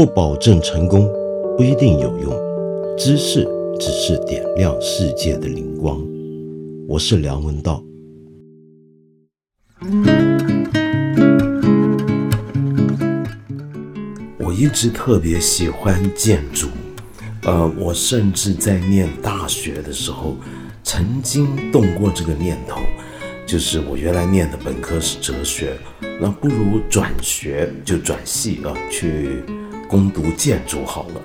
不保证成功，不一定有用。知识只是点亮世界的灵光。我是梁文道。我一直特别喜欢建筑，呃，我甚至在念大学的时候，曾经动过这个念头。就是我原来念的本科是哲学，那不如转学就转系啊，去攻读建筑好了。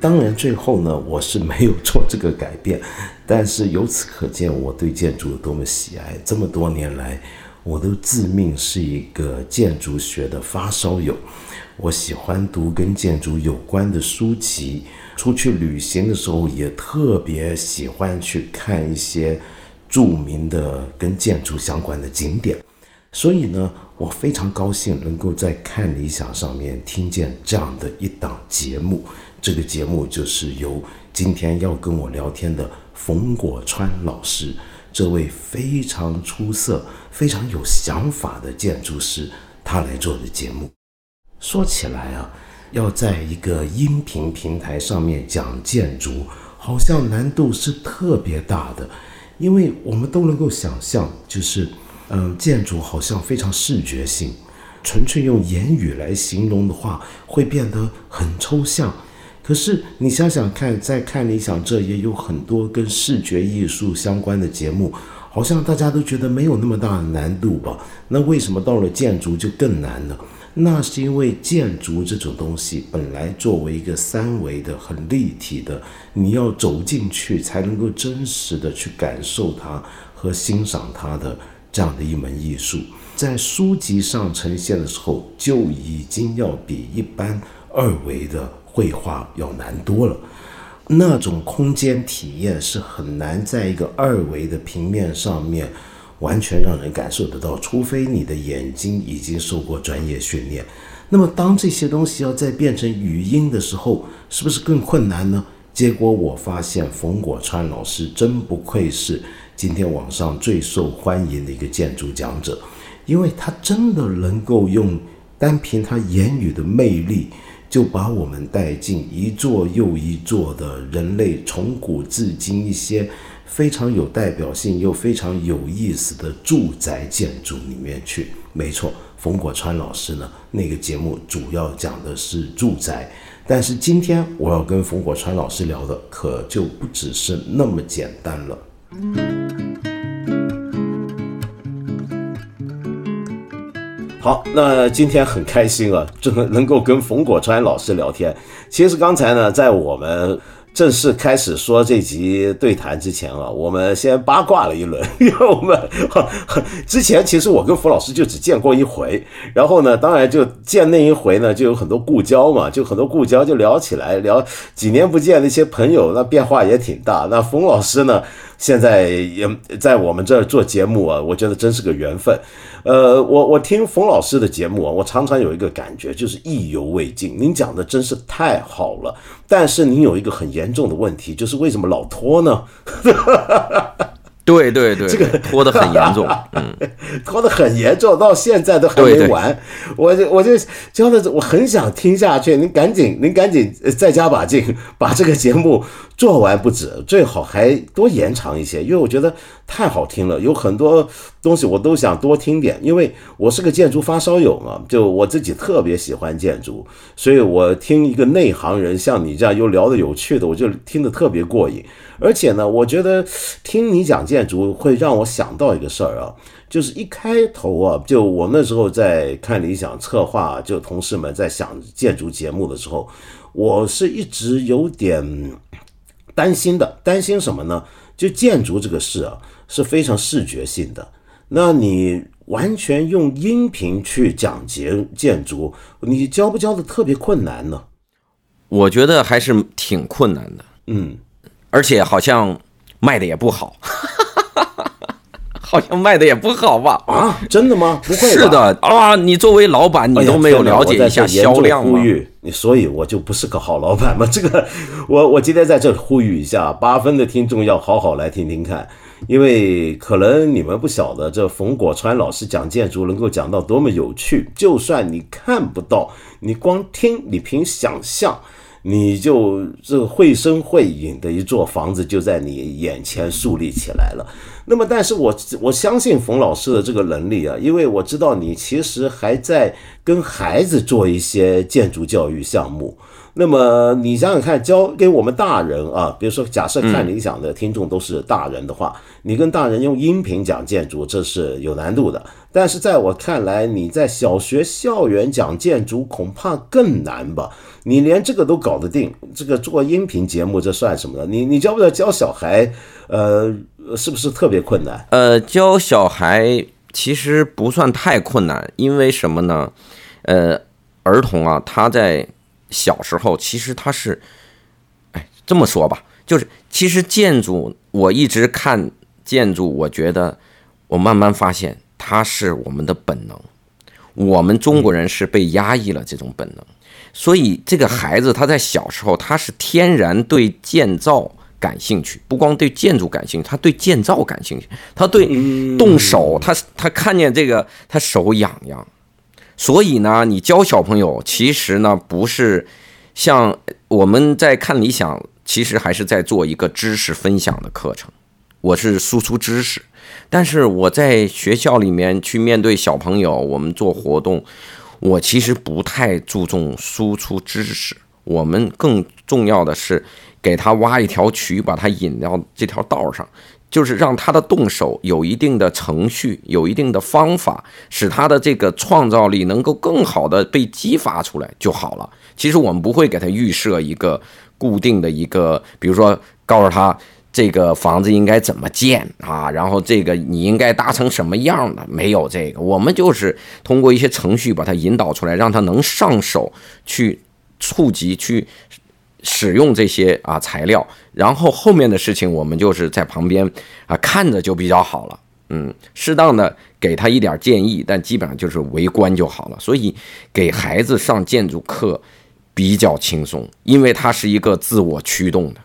当然最后呢，我是没有做这个改变，但是由此可见我对建筑有多么喜爱。这么多年来，我都自命是一个建筑学的发烧友。我喜欢读跟建筑有关的书籍，出去旅行的时候也特别喜欢去看一些。著名的跟建筑相关的景点，所以呢，我非常高兴能够在看理想上面听见这样的一档节目。这个节目就是由今天要跟我聊天的冯果川老师，这位非常出色、非常有想法的建筑师，他来做的节目。说起来啊，要在一个音频平台上面讲建筑，好像难度是特别大的。因为我们都能够想象，就是，嗯，建筑好像非常视觉性，纯粹用言语来形容的话，会变得很抽象。可是你想想看，在看理想这也有很多跟视觉艺术相关的节目，好像大家都觉得没有那么大的难度吧？那为什么到了建筑就更难呢？那是因为建筑这种东西本来作为一个三维的、很立体的，你要走进去才能够真实的去感受它和欣赏它的这样的一门艺术，在书籍上呈现的时候就已经要比一般二维的绘画要难多了。那种空间体验是很难在一个二维的平面上面。完全让人感受得到，除非你的眼睛已经受过专业训练。那么，当这些东西要再变成语音的时候，是不是更困难呢？结果我发现，冯果川老师真不愧是今天网上最受欢迎的一个建筑讲者，因为他真的能够用单凭他言语的魅力，就把我们带进一座又一座的人类从古至今一些。非常有代表性又非常有意思的住宅建筑里面去，没错，冯国川老师呢那个节目主要讲的是住宅，但是今天我要跟冯国川老师聊的可就不只是那么简单了。好，那今天很开心啊，这能够跟冯果川老师聊天。其实刚才呢，在我们。正式开始说这集对谈之前啊，我们先八卦了一轮，因为我们之前其实我跟冯老师就只见过一回，然后呢，当然就见那一回呢，就有很多故交嘛，就很多故交就聊起来，聊几年不见那些朋友，那变化也挺大。那冯老师呢？现在也在我们这儿做节目啊，我觉得真是个缘分。呃，我我听冯老师的节目啊，我常常有一个感觉，就是意犹未尽。您讲的真是太好了，但是您有一个很严重的问题，就是为什么老拖呢？对对对，这个拖得很严重，嗯，拖得很严重，到现在都还没完。我就我就教的，我很想听下去。您赶紧，您赶紧再加把劲，把这个节目做完不止，最好还多延长一些，因为我觉得太好听了，有很多东西我都想多听点。因为我是个建筑发烧友嘛，就我自己特别喜欢建筑，所以我听一个内行人像你这样又聊得有趣的，我就听得特别过瘾。而且呢，我觉得听你讲建筑会让我想到一个事儿啊，就是一开头啊，就我那时候在看理想策划，就同事们在想建筑节目的时候，我是一直有点担心的。担心什么呢？就建筑这个事啊，是非常视觉性的。那你完全用音频去讲解建筑，你教不教的特别困难呢？我觉得还是挺困难的。嗯。而且好像卖的也不好，好像卖的也不好吧？啊，真的吗？不会是的啊！你作为老板，你都没有了解一下销量吗？你所以，我就不是个好老板嘛。这个，我我今天在这呼吁一下，八分的听众要好好来听听看，因为可能你们不晓得，这冯果川老师讲建筑能够讲到多么有趣。就算你看不到，你光听，你凭想象。你就这个绘声绘影的一座房子就在你眼前树立起来了。那么，但是我我相信冯老师的这个能力啊，因为我知道你其实还在跟孩子做一些建筑教育项目。那么你想想看，教给我们大人啊，比如说假设看理想的听众都是大人的话，你跟大人用音频讲建筑，这是有难度的。但是在我看来，你在小学校园讲建筑恐怕更难吧？你连这个都搞得定，这个做音频节目这算什么呢？你你教不了教小孩，呃，是不是特别困难？呃，教小孩其实不算太困难，因为什么呢？呃，儿童啊，他在小时候其实他是，哎，这么说吧，就是其实建筑，我一直看建筑，我觉得我慢慢发现它是我们的本能，我们中国人是被压抑了这种本能。所以这个孩子他在小时候他是天然对建造感兴趣，不光对建筑感兴趣，他对建造感兴趣，他对动手，他他看见这个他手痒痒。所以呢，你教小朋友其实呢不是像我们在看理想，其实还是在做一个知识分享的课程。我是输出知识，但是我在学校里面去面对小朋友，我们做活动。我其实不太注重输出知识，我们更重要的是给他挖一条渠，把他引到这条道上，就是让他的动手有一定的程序，有一定的方法，使他的这个创造力能够更好的被激发出来就好了。其实我们不会给他预设一个固定的一个，比如说告诉他。这个房子应该怎么建啊？然后这个你应该搭成什么样的？没有这个，我们就是通过一些程序把它引导出来，让他能上手去触及、去使用这些啊材料。然后后面的事情我们就是在旁边啊看着就比较好了。嗯，适当的给他一点建议，但基本上就是围观就好了。所以给孩子上建筑课比较轻松，因为它是一个自我驱动的。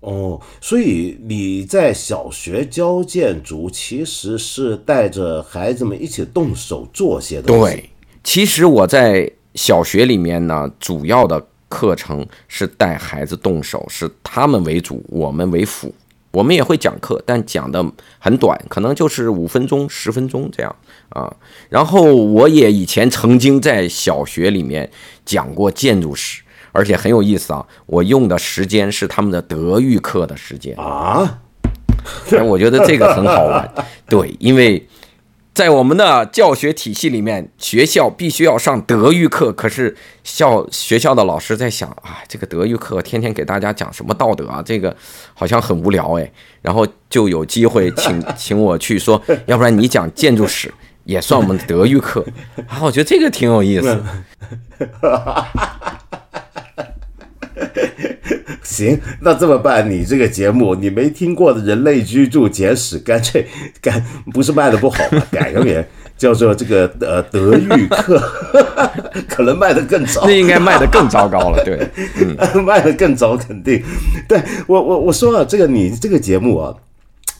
哦，所以你在小学教建筑，其实是带着孩子们一起动手做些东西。对，其实我在小学里面呢，主要的课程是带孩子动手，是他们为主，我们为辅。我们也会讲课，但讲的很短，可能就是五分钟、十分钟这样啊。然后我也以前曾经在小学里面讲过建筑史。而且很有意思啊！我用的时间是他们的德育课的时间啊，哎，我觉得这个很好玩。对，因为在我们的教学体系里面，学校必须要上德育课。可是校学校的老师在想啊，这个德育课天天给大家讲什么道德啊，这个好像很无聊哎。然后就有机会请 请我去说，要不然你讲建筑史也算我们的德育课啊？我觉得这个挺有意思。行，那这么办？你这个节目，你没听过的《人类居住简史》，干脆 干不是卖的不好吗？改个名叫做这个呃德育课，可能卖的更糟。那应该卖的更糟糕了，对，嗯，卖的更糟，肯定。对我我我说啊，这个你这个节目啊，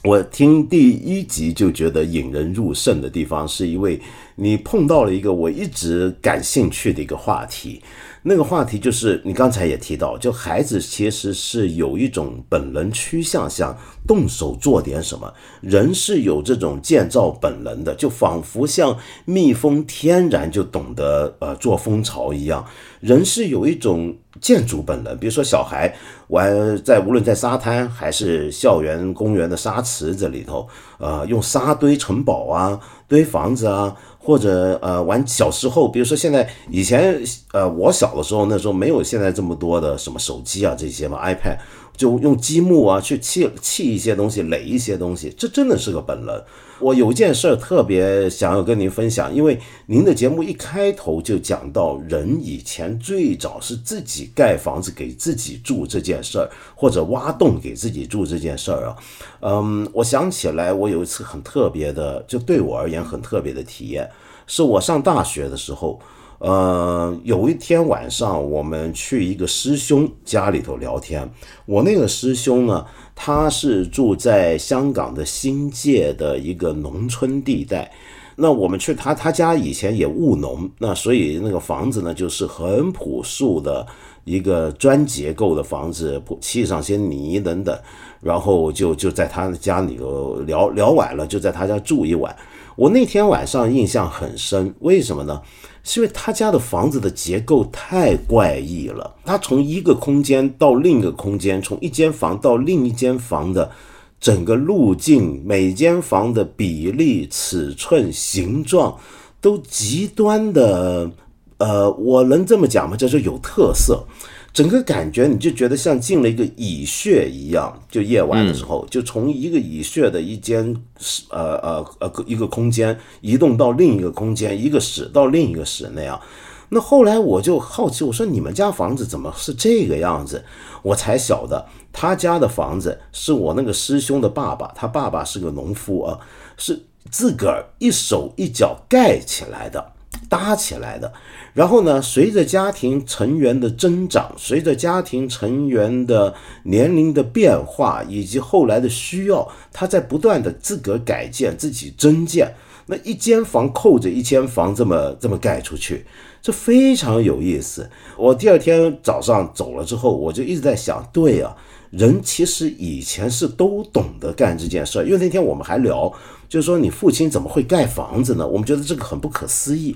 我听第一集就觉得引人入胜的地方，是因为你碰到了一个我一直感兴趣的一个话题。那个话题就是你刚才也提到，就孩子其实是有一种本能趋向，想动手做点什么。人是有这种建造本能的，就仿佛像蜜蜂天然就懂得呃做蜂巢一样。人是有一种建筑本能，比如说小孩玩在无论在沙滩还是校园公园的沙池子里头，呃，用沙堆城堡啊，堆房子啊。或者呃玩小时候，比如说现在以前呃我小的时候那时候没有现在这么多的什么手机啊这些嘛 iPad 就用积木啊去砌砌一些东西垒一些东西，这真的是个本能。我有一件事儿特别想要跟您分享，因为您的节目一开头就讲到人以前最早是自己盖房子给自己住这件事儿，或者挖洞给自己住这件事儿啊。嗯，我想起来，我有一次很特别的，就对我而言很特别的体验，是我上大学的时候。呃，有一天晚上，我们去一个师兄家里头聊天。我那个师兄呢，他是住在香港的新界的一个农村地带。那我们去他他家以前也务农，那所以那个房子呢，就是很朴素的一个砖结构的房子，砌上些泥等等。然后就就在他家里头聊聊晚了，就在他家住一晚。我那天晚上印象很深，为什么呢？是因为他家的房子的结构太怪异了。他从一个空间到另一个空间，从一间房到另一间房的整个路径，每间房的比例、尺寸、形状都极端的，呃，我能这么讲吗？就是有特色。整个感觉你就觉得像进了一个蚁穴一样，就夜晚的时候，就从一个蚁穴的一间呃呃呃一个空间移动到另一个空间，一个室到另一个室那样。那后来我就好奇，我说你们家房子怎么是这个样子？我才晓得他家的房子是我那个师兄的爸爸，他爸爸是个农夫啊，是自个儿一手一脚盖起来的。搭起来的，然后呢，随着家庭成员的增长，随着家庭成员的年龄的变化，以及后来的需要，他在不断的自个改建、自己增建。那一间房扣着一间房，这么这么盖出去，这非常有意思。我第二天早上走了之后，我就一直在想，对啊，人其实以前是都懂得干这件事，因为那天我们还聊，就是说你父亲怎么会盖房子呢？我们觉得这个很不可思议。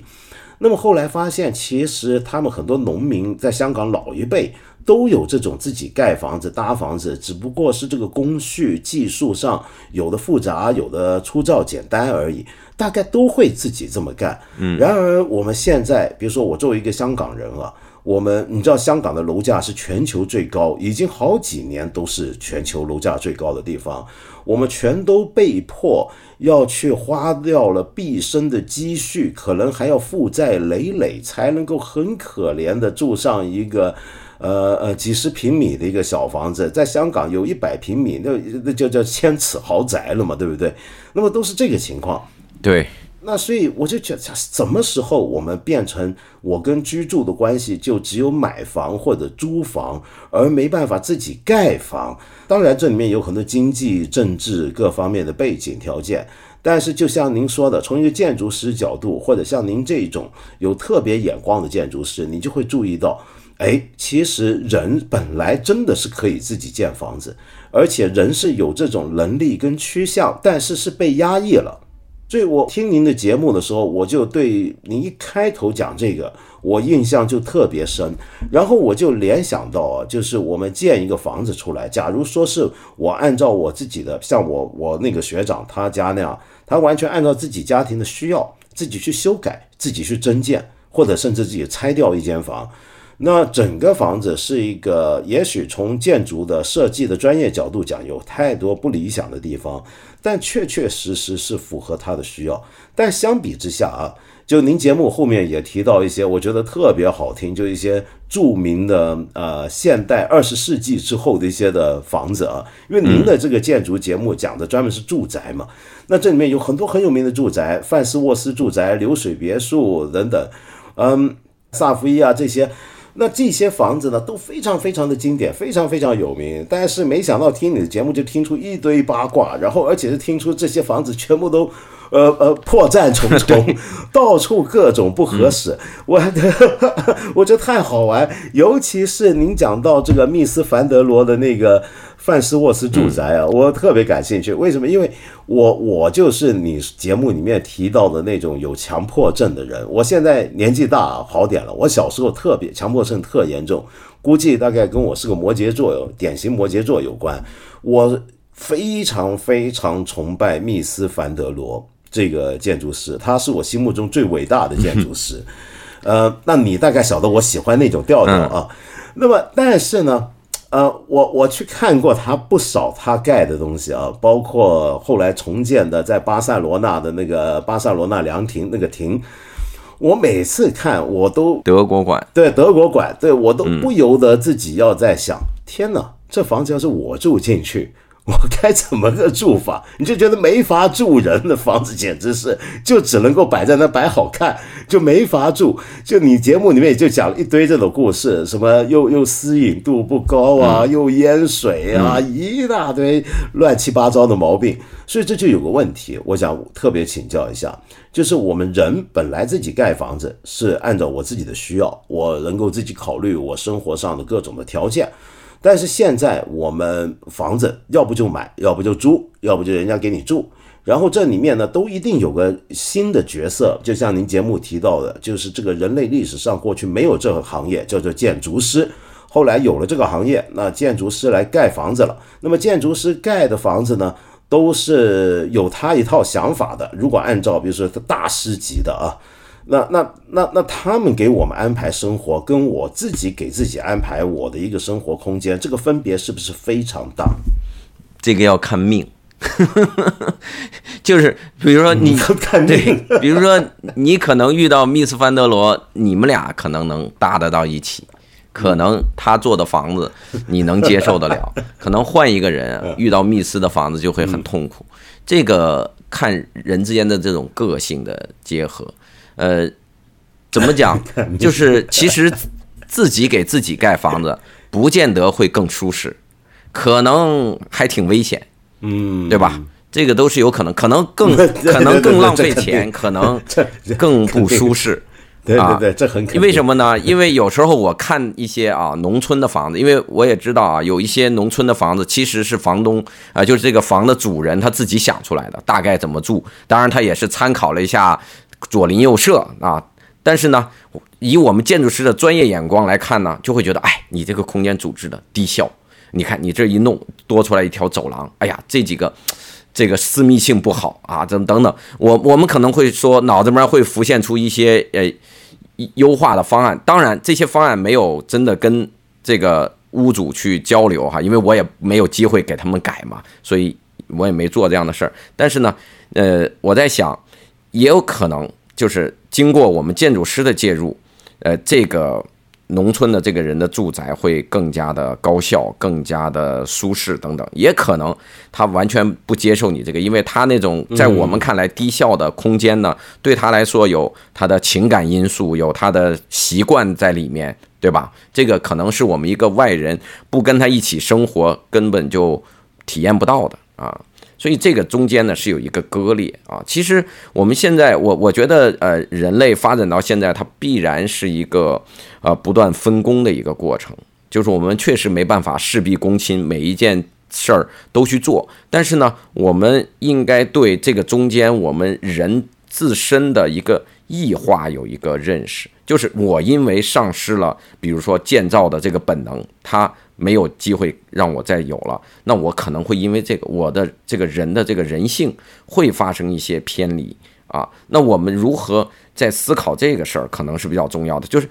那么后来发现，其实他们很多农民在香港老一辈都有这种自己盖房子、搭房子，只不过是这个工序技术上有的复杂，有的粗糙简单而已，大概都会自己这么干。嗯，然而我们现在，比如说我作为一个香港人啊。我们你知道香港的楼价是全球最高，已经好几年都是全球楼价最高的地方。我们全都被迫要去花掉了毕生的积蓄，可能还要负债累累，才能够很可怜的住上一个，呃呃几十平米的一个小房子。在香港有一百平米，那那就叫千尺豪宅了嘛，对不对？那么都是这个情况。对。那所以我就觉得，什么时候我们变成我跟居住的关系就只有买房或者租房，而没办法自己盖房？当然，这里面有很多经济、政治各方面的背景条件。但是，就像您说的，从一个建筑师角度，或者像您这种有特别眼光的建筑师，你就会注意到，哎，其实人本来真的是可以自己建房子，而且人是有这种能力跟趋向，但是是被压抑了。所以我听您的节目的时候，我就对您一开头讲这个，我印象就特别深。然后我就联想到啊，就是我们建一个房子出来，假如说是我按照我自己的，像我我那个学长他家那样，他完全按照自己家庭的需要，自己去修改，自己去增建，或者甚至自己拆掉一间房。那整个房子是一个，也许从建筑的设计的专业角度讲，有太多不理想的地方，但确确实实是符合他的需要。但相比之下啊，就您节目后面也提到一些，我觉得特别好听，就一些著名的呃现代二十世纪之后的一些的房子啊，因为您的这个建筑节目讲的专门是住宅嘛，那这里面有很多很有名的住宅，范斯沃斯住宅、流水别墅等等，嗯，萨福伊啊这些。那这些房子呢都非常非常的经典，非常非常有名。但是没想到听你的节目就听出一堆八卦，然后而且是听出这些房子全部都，呃呃破绽重重，到处各种不合适。我 我觉得太好玩，尤其是您讲到这个密斯凡德罗的那个。范斯沃斯住宅啊，我特别感兴趣。为什么？因为我我就是你节目里面提到的那种有强迫症的人。我现在年纪大，好点了。我小时候特别强迫症特严重，估计大概跟我是个摩羯座，典型摩羯座有关。我非常非常崇拜密斯凡德罗这个建筑师，他是我心目中最伟大的建筑师。呃，那你大概晓得我喜欢那种调调啊。那么，但是呢？呃，我我去看过他不少他盖的东西啊，包括后来重建的在巴塞罗那的那个巴塞罗那凉亭那个亭，我每次看我都德国馆，对德国馆，对我都不由得自己要在想，天哪，这房子要是我住进去，我该怎么个住法？你就觉得没法住人的房子，简直是就只能够摆在那摆好看，就没法住。就你节目里面也就讲了一堆这种故事，什么又又私隐度不高啊，又淹水啊，一大堆乱七八糟的毛病。所以这就有个问题，我想特别请教一下，就是我们人本来自己盖房子是按照我自己的需要，我能够自己考虑我生活上的各种的条件。但是现在我们房子要不就买，要不就租，要不就人家给你住。然后这里面呢，都一定有个新的角色，就像您节目提到的，就是这个人类历史上过去没有这个行业，叫做建筑师。后来有了这个行业，那建筑师来盖房子了。那么建筑师盖的房子呢，都是有他一套想法的。如果按照比如说大师级的啊。那那那那他们给我们安排生活，跟我自己给自己安排我的一个生活空间，这个分别是不是非常大？这个要看命，就是比如说你 看对，比如说你可能遇到密斯·凡德罗，你们俩可能能搭得到一起，可能他做的房子你能接受得了，可能换一个人遇到密斯的房子就会很痛苦。这个看人之间的这种个性的结合。呃，怎么讲？就是其实自己给自己盖房子，不见得会更舒适，可能还挺危险，嗯，对吧？这个都是有可能，可能更 可能更浪费钱，可能 更不舒适。对对对，这很因为什么呢？因为有时候我看一些啊农村的房子，因为我也知道啊，有一些农村的房子其实是房东啊，就是这个房的主人他自己想出来的，大概怎么住。当然他也是参考了一下。左邻右舍啊，但是呢，以我们建筑师的专业眼光来看呢，就会觉得，哎，你这个空间组织的低效。你看你这一弄多出来一条走廊，哎呀，这几个这个私密性不好啊，等等等。我我们可能会说脑子里面会浮现出一些呃优化的方案。当然，这些方案没有真的跟这个屋主去交流哈，因为我也没有机会给他们改嘛，所以我也没做这样的事儿。但是呢，呃，我在想。也有可能就是经过我们建筑师的介入，呃，这个农村的这个人的住宅会更加的高效、更加的舒适等等。也可能他完全不接受你这个，因为他那种在我们看来低效的空间呢，对他来说有他的情感因素，有他的习惯在里面，对吧？这个可能是我们一个外人不跟他一起生活根本就体验不到的啊。所以这个中间呢是有一个割裂啊。其实我们现在，我我觉得，呃，人类发展到现在，它必然是一个呃不断分工的一个过程。就是我们确实没办法事必躬亲，每一件事儿都去做。但是呢，我们应该对这个中间我们人自身的一个异化有一个认识。就是我因为丧失了，比如说建造的这个本能，它。没有机会让我再有了，那我可能会因为这个，我的这个人的这个人性会发生一些偏离啊。那我们如何在思考这个事儿，可能是比较重要的。就是，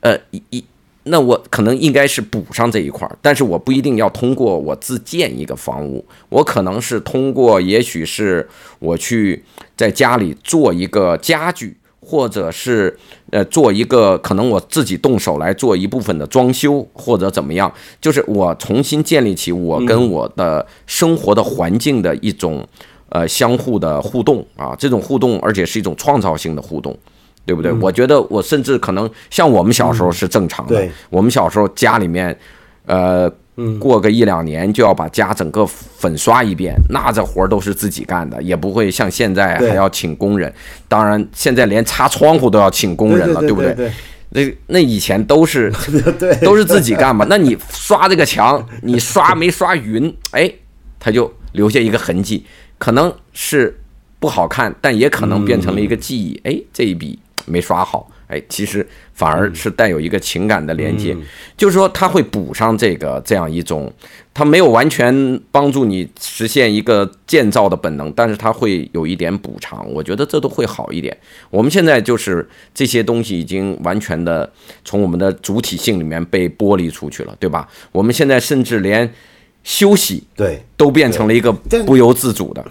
呃，一，那我可能应该是补上这一块儿，但是我不一定要通过我自建一个房屋，我可能是通过，也许是我去在家里做一个家具。或者是呃做一个可能我自己动手来做一部分的装修，或者怎么样，就是我重新建立起我跟我的生活的环境的一种呃相互的互动啊，这种互动而且是一种创造性的互动，对不对？我觉得我甚至可能像我们小时候是正常的，我们小时候家里面呃。过个一两年就要把家整个粉刷一遍，那这活儿都是自己干的，也不会像现在还要请工人。当然，现在连擦窗户都要请工人了，对不对？那那以前都是 都是自己干嘛？那你刷这个墙，你刷没刷匀？哎，他就留下一个痕迹，可能是不好看，但也可能变成了一个记忆。哎，这一笔没刷好。哎，其实反而是带有一个情感的连接，就是说他会补上这个这样一种，他没有完全帮助你实现一个建造的本能，但是他会有一点补偿，我觉得这都会好一点。我们现在就是这些东西已经完全的从我们的主体性里面被剥离出去了，对吧？我们现在甚至连休息对都变成了一个不由自主的。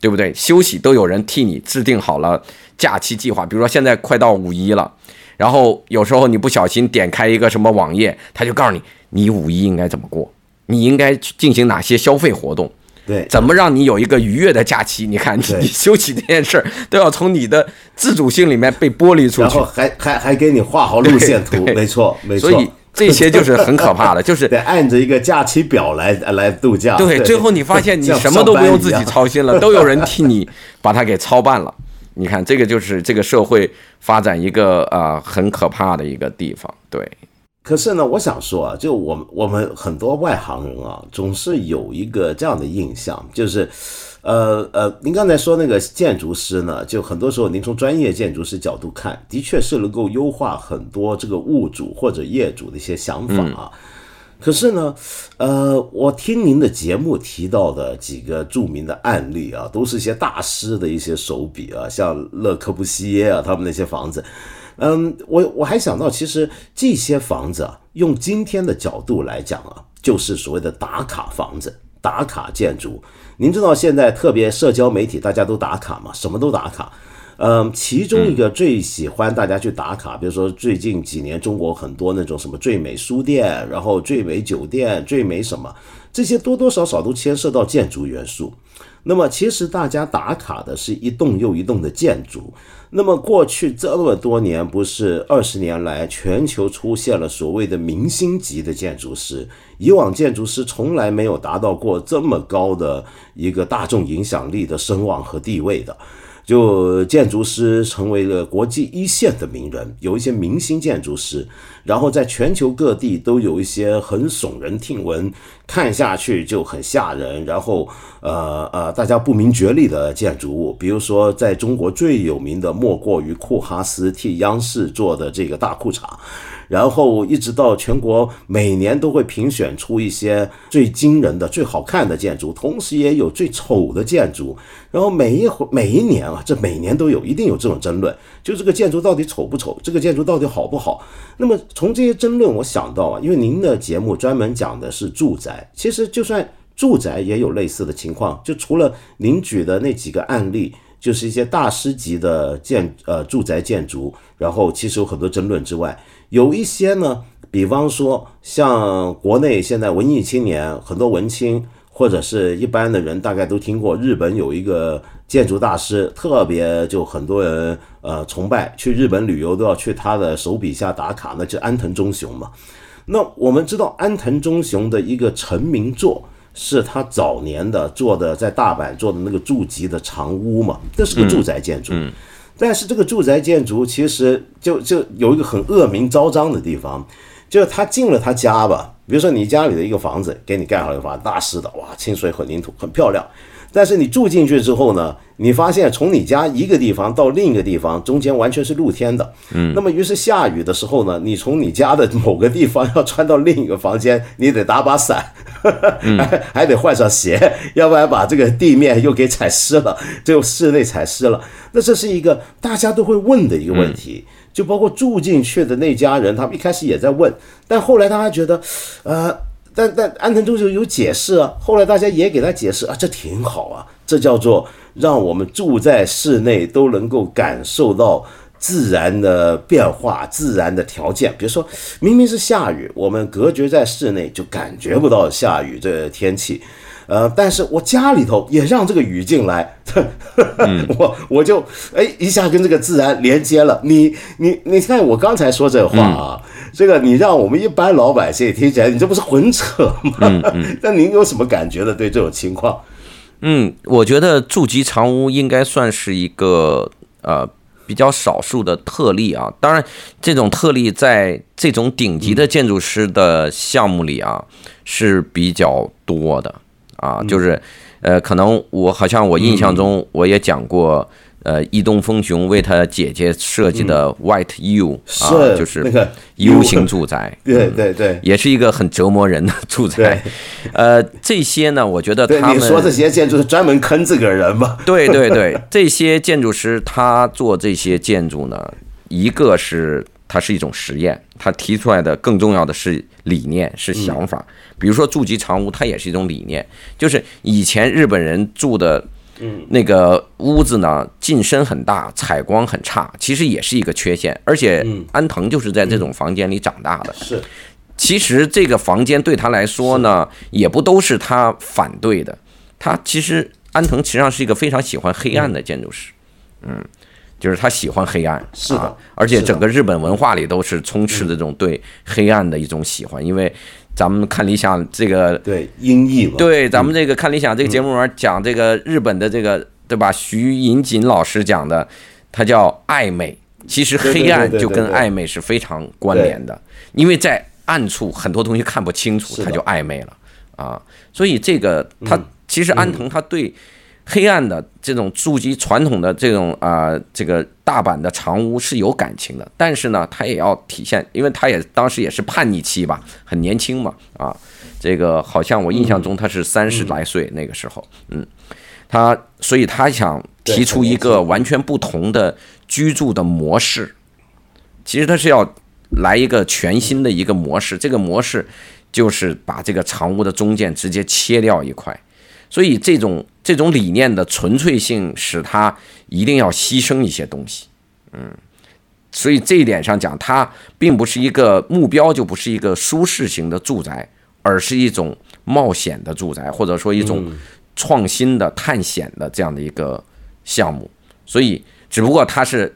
对不对？休息都有人替你制定好了假期计划，比如说现在快到五一了，然后有时候你不小心点开一个什么网页，他就告诉你你五一应该怎么过，你应该进行哪些消费活动。对怎么让你有一个愉悦的假期？你看，你你休息这件事儿都要从你的自主性里面被剥离出去然后，还还还给你画好路线图，没错没错。所以这些就是很可怕的，就是得按着一个假期表来来度假。对，最后你发现你什么都不用自己操心了，都有人替你把它给操办了。你看，这个就是这个社会发展一个呃很可怕的一个地方。对，可是呢，我想说啊，就我们我们很多外行人啊，总是有一个这样的印象，就是，呃呃，您刚才说那个建筑师呢，就很多时候您从专业建筑师角度看，的确是能够优化很多这个物主或者业主的一些想法啊。可是呢，呃，我听您的节目提到的几个著名的案例啊，都是一些大师的一些手笔啊，像勒柯布西耶啊，他们那些房子。嗯，我我还想到，其实这些房子啊，用今天的角度来讲啊，就是所谓的打卡房子、打卡建筑。您知道现在特别社交媒体大家都打卡嘛，什么都打卡。嗯，其中一个最喜欢大家去打卡，比如说最近几年中国很多那种什么最美书店，然后最美酒店、最美什么，这些多多少少都牵涉到建筑元素。那么其实大家打卡的是一栋又一栋的建筑。那么过去这么多年，不是二十年来，全球出现了所谓的明星级的建筑师。以往建筑师从来没有达到过这么高的一个大众影响力的声望和地位的。就建筑师成为了国际一线的名人，有一些明星建筑师，然后在全球各地都有一些很耸人听闻，看下去就很吓人，然后呃呃，大家不明觉厉的建筑物，比如说在中国最有名的莫过于库哈斯替央视做的这个大裤衩。然后一直到全国每年都会评选出一些最惊人的、最好看的建筑，同时也有最丑的建筑。然后每一回每一年啊，这每年都有，一定有这种争论，就这个建筑到底丑不丑，这个建筑到底好不好。那么从这些争论，我想到啊，因为您的节目专门讲的是住宅，其实就算住宅也有类似的情况，就除了您举的那几个案例。就是一些大师级的建呃住宅建筑，然后其实有很多争论之外，有一些呢，比方说像国内现在文艺青年很多文青或者是一般的人，大概都听过日本有一个建筑大师，特别就很多人呃崇拜，去日本旅游都要去他的手笔下打卡，那就安藤忠雄嘛。那我们知道安藤忠雄的一个成名作。是他早年的做的，在大阪做的那个住吉的长屋嘛，这是个住宅建筑。但是这个住宅建筑其实就就有一个很恶名昭彰的地方，就是他进了他家吧，比如说你家里的一个房子，给你盖好一个房子，大师的，哇，清水混凝土，很漂亮。但是你住进去之后呢，你发现从你家一个地方到另一个地方，中间完全是露天的。嗯，那么于是下雨的时候呢，你从你家的某个地方要穿到另一个房间，你得打把伞，还 还得换上鞋，要不然把这个地面又给踩湿了，就室内踩湿了。那这是一个大家都会问的一个问题，就包括住进去的那家人，他们一开始也在问，但后来大家觉得，呃。但但安藤忠雄有解释啊，后来大家也给他解释啊，这挺好啊，这叫做让我们住在室内都能够感受到自然的变化、自然的条件。比如说明明是下雨，我们隔绝在室内就感觉不到下雨这天气，呃，但是我家里头也让这个雨进来，我我就哎一下跟这个自然连接了。你你你看我刚才说这话啊。这个你让我们一般老百姓听起来，你这不是混扯吗？那您有什么感觉呢？对这种情况？嗯，我觉得住吉长屋应该算是一个呃比较少数的特例啊。当然，这种特例在这种顶级的建筑师的项目里啊是比较多的啊。就是呃，可能我好像我印象中我也讲过。呃，伊东丰雄为他姐姐设计的 White U 啊，就是那个 U 型住宅，对对对，也是一个很折磨人的住宅。呃，这些呢，我觉得他们说这些建筑是专门坑自个人吗？对对对，这些建筑师他做这些建筑呢，一个是它是一种实验，他提出来的更重要的是理念，是想法。比如说住吉长屋，它也是一种理念，就是以前日本人住的。嗯，那个屋子呢，进深很大，采光很差，其实也是一个缺陷。而且安藤就是在这种房间里长大的。是，其实这个房间对他来说呢，也不都是他反对的。他其实安藤实际上是一个非常喜欢黑暗的建筑师，嗯，就是他喜欢黑暗，是的啊，而且整个日本文化里都是充斥着这种对黑暗的一种喜欢，因为咱们看理想这个对音译嘛，对，咱们这个看理想这个节目里面讲这个日本的这个对吧？徐银锦老师讲的，他叫暧昧。其实黑暗就跟暧昧是非常关联的，因为在暗处很多东西看不清楚，它就暧昧了啊。所以这个他其实安藤他对黑暗的这种筑基传统的这种啊、这个大阪的长屋是有感情的，但是呢，他也要体现，因为他也当时也是叛逆期吧，很年轻嘛啊。这个好像我印象中他是三十来岁那个时候，嗯，他所以他想提出一个完全不同的居住的模式，其实他是要来一个全新的一个模式，这个模式就是把这个长屋的中间直接切掉一块，所以这种这种理念的纯粹性使他一定要牺牲一些东西，嗯。所以这一点上讲，它并不是一个目标，就不是一个舒适型的住宅，而是一种冒险的住宅，或者说一种创新的探险的这样的一个项目。所以，只不过他是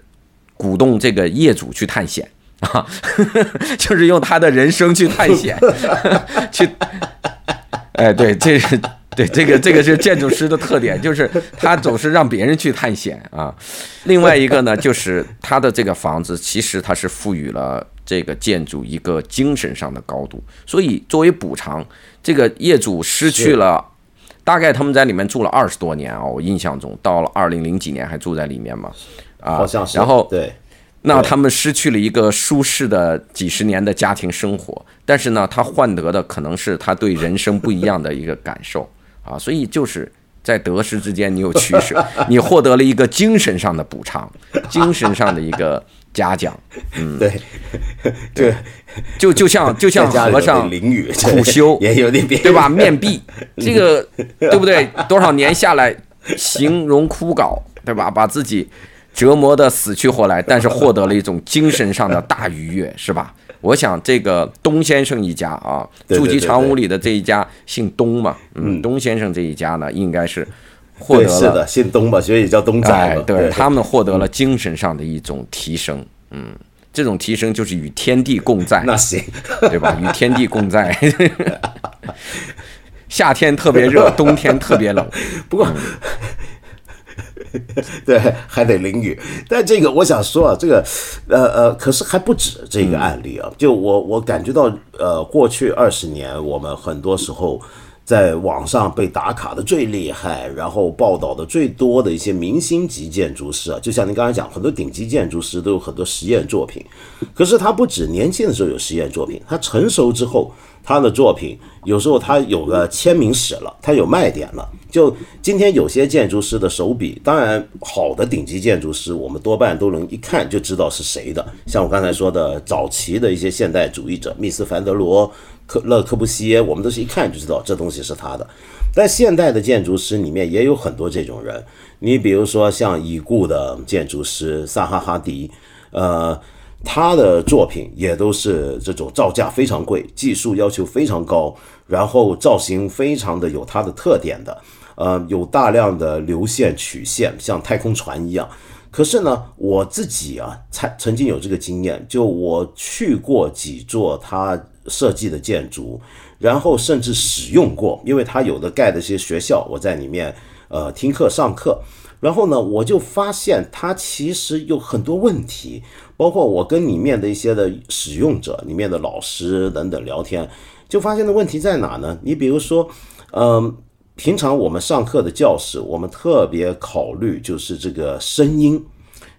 鼓动这个业主去探险啊，就是用他的人生去探险，去，哎，对，这是 对这个这个是建筑师的特点，就是他总是让别人去探险啊。另外一个呢，就是他的这个房子其实它是赋予了这个建筑一个精神上的高度，所以作为补偿，这个业主失去了。大概他们在里面住了二十多年啊，我印象中到了二零零几年还住在里面嘛，啊，好像是。然后对，那他们失去了一个舒适的几十年的家庭生活，但是呢，他换得的可能是他对人生不一样的一个感受啊，所以就是在得失之间你有取舍，你获得了一个精神上的补偿，精神上的一个嘉奖，嗯对，对，就就像就像和尚淋雨苦修也有点别对吧？面壁，这个对不对？多少年下来，形容枯槁，对吧？把自己折磨的死去活来，但是获得了一种精神上的大愉悦，是吧？我想这个东先生一家啊，筑基长屋里的这一家姓东嘛，嗯，东先生这一家呢，应该是获得了是的，姓东吧，所以叫东仔哎嘛。，对他们获得了精神上的一种提升，嗯，这种提升就是与天地共在，那行，对吧？与天地共在。夏天特别热，冬天特别冷。不过，对，还得淋雨。但这个我想说啊，这个，呃呃，可是还不止这个案例啊。就我我感觉到，呃，过去二十年，我们很多时候在网上被打卡的最厉害，然后报道的最多的一些明星级建筑师啊，就像您刚才讲，很多顶级建筑师都有很多实验作品。可是他不止年轻的时候有实验作品，他成熟之后，他的作品有时候他有个签名史了，他有卖点了。就今天有些建筑师的手笔，当然好的顶级建筑师，我们多半都能一看就知道是谁的。像我刚才说的早期的一些现代主义者，密斯凡德罗、克勒柯布西耶，我们都是一看就知道这东西是他的。但现代的建筑师里面也有很多这种人，你比如说像已故的建筑师萨哈哈迪，呃。他的作品也都是这种造价非常贵，技术要求非常高，然后造型非常的有它的特点的，呃，有大量的流线曲线，像太空船一样。可是呢，我自己啊，曾曾经有这个经验，就我去过几座他设计的建筑，然后甚至使用过，因为他有的盖的一些学校，我在里面呃听课上课。然后呢，我就发现它其实有很多问题，包括我跟里面的一些的使用者、里面的老师等等聊天，就发现的问题在哪呢？你比如说，嗯，平常我们上课的教室，我们特别考虑就是这个声音。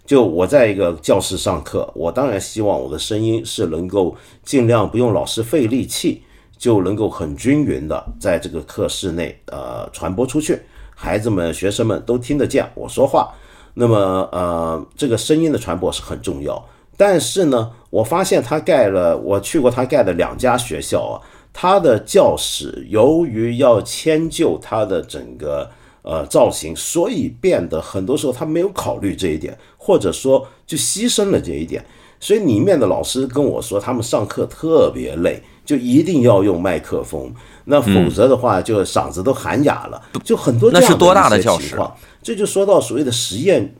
就我在一个教室上课，我当然希望我的声音是能够尽量不用老师费力气，就能够很均匀的在这个课室内呃传播出去。孩子们、学生们都听得见我说话，那么呃，这个声音的传播是很重要。但是呢，我发现他盖了，我去过他盖的两家学校啊，他的教室由于要迁就他的整个呃造型，所以变得很多时候他没有考虑这一点，或者说就牺牲了这一点。所以里面的老师跟我说，他们上课特别累，就一定要用麦克风，那否则的话就嗓子都喊哑了，就很多这样那是多大的的教室。这就说到所谓的实验，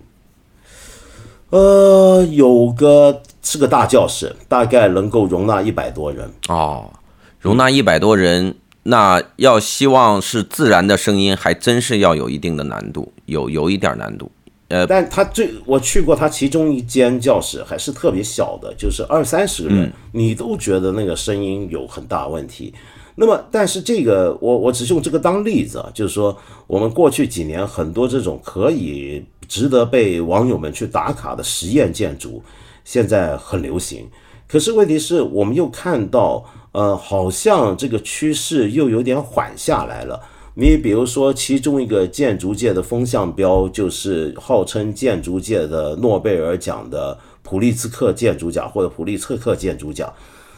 呃，有个是个大教室，大概能够容纳一百多人。哦，容纳一百多人，那要希望是自然的声音，还真是要有一定的难度，有有一点难度。呃但他最我去过他其中一间教室，还是特别小的，就是二三十个人，你都觉得那个声音有很大问题。那么，但是这个我我只是用这个当例子啊，就是说我们过去几年很多这种可以值得被网友们去打卡的实验建筑，现在很流行。可是问题是我们又看到，呃，好像这个趋势又有点缓下来了。你比如说，其中一个建筑界的风向标，就是号称建筑界的诺贝尔奖的普利兹克建筑奖或者普利策克建筑奖。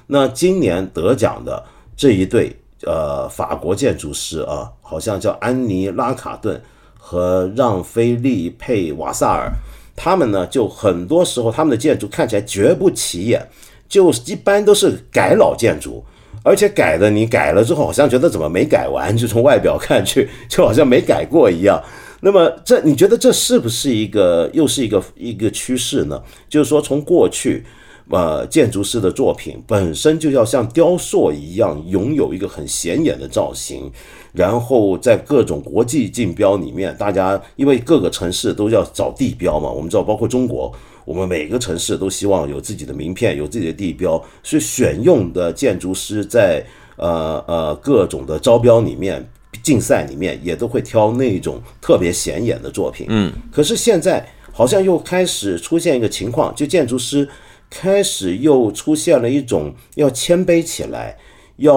那今年得奖的这一对，呃，法国建筑师啊，好像叫安妮拉卡顿和让菲利佩瓦萨尔，他们呢，就很多时候他们的建筑看起来绝不起眼，就一般都是改老建筑。而且改的你改了之后，好像觉得怎么没改完，就从外表看去，就好像没改过一样。那么这你觉得这是不是一个又是一个一个趋势呢？就是说从过去，呃，建筑师的作品本身就要像雕塑一样，拥有一个很显眼的造型，然后在各种国际竞标里面，大家因为各个城市都要找地标嘛，我们知道包括中国。我们每个城市都希望有自己的名片，有自己的地标，所以选用的建筑师在呃呃各种的招标里面、竞赛里面也都会挑那种特别显眼的作品。嗯，可是现在好像又开始出现一个情况，就建筑师开始又出现了一种要谦卑起来，要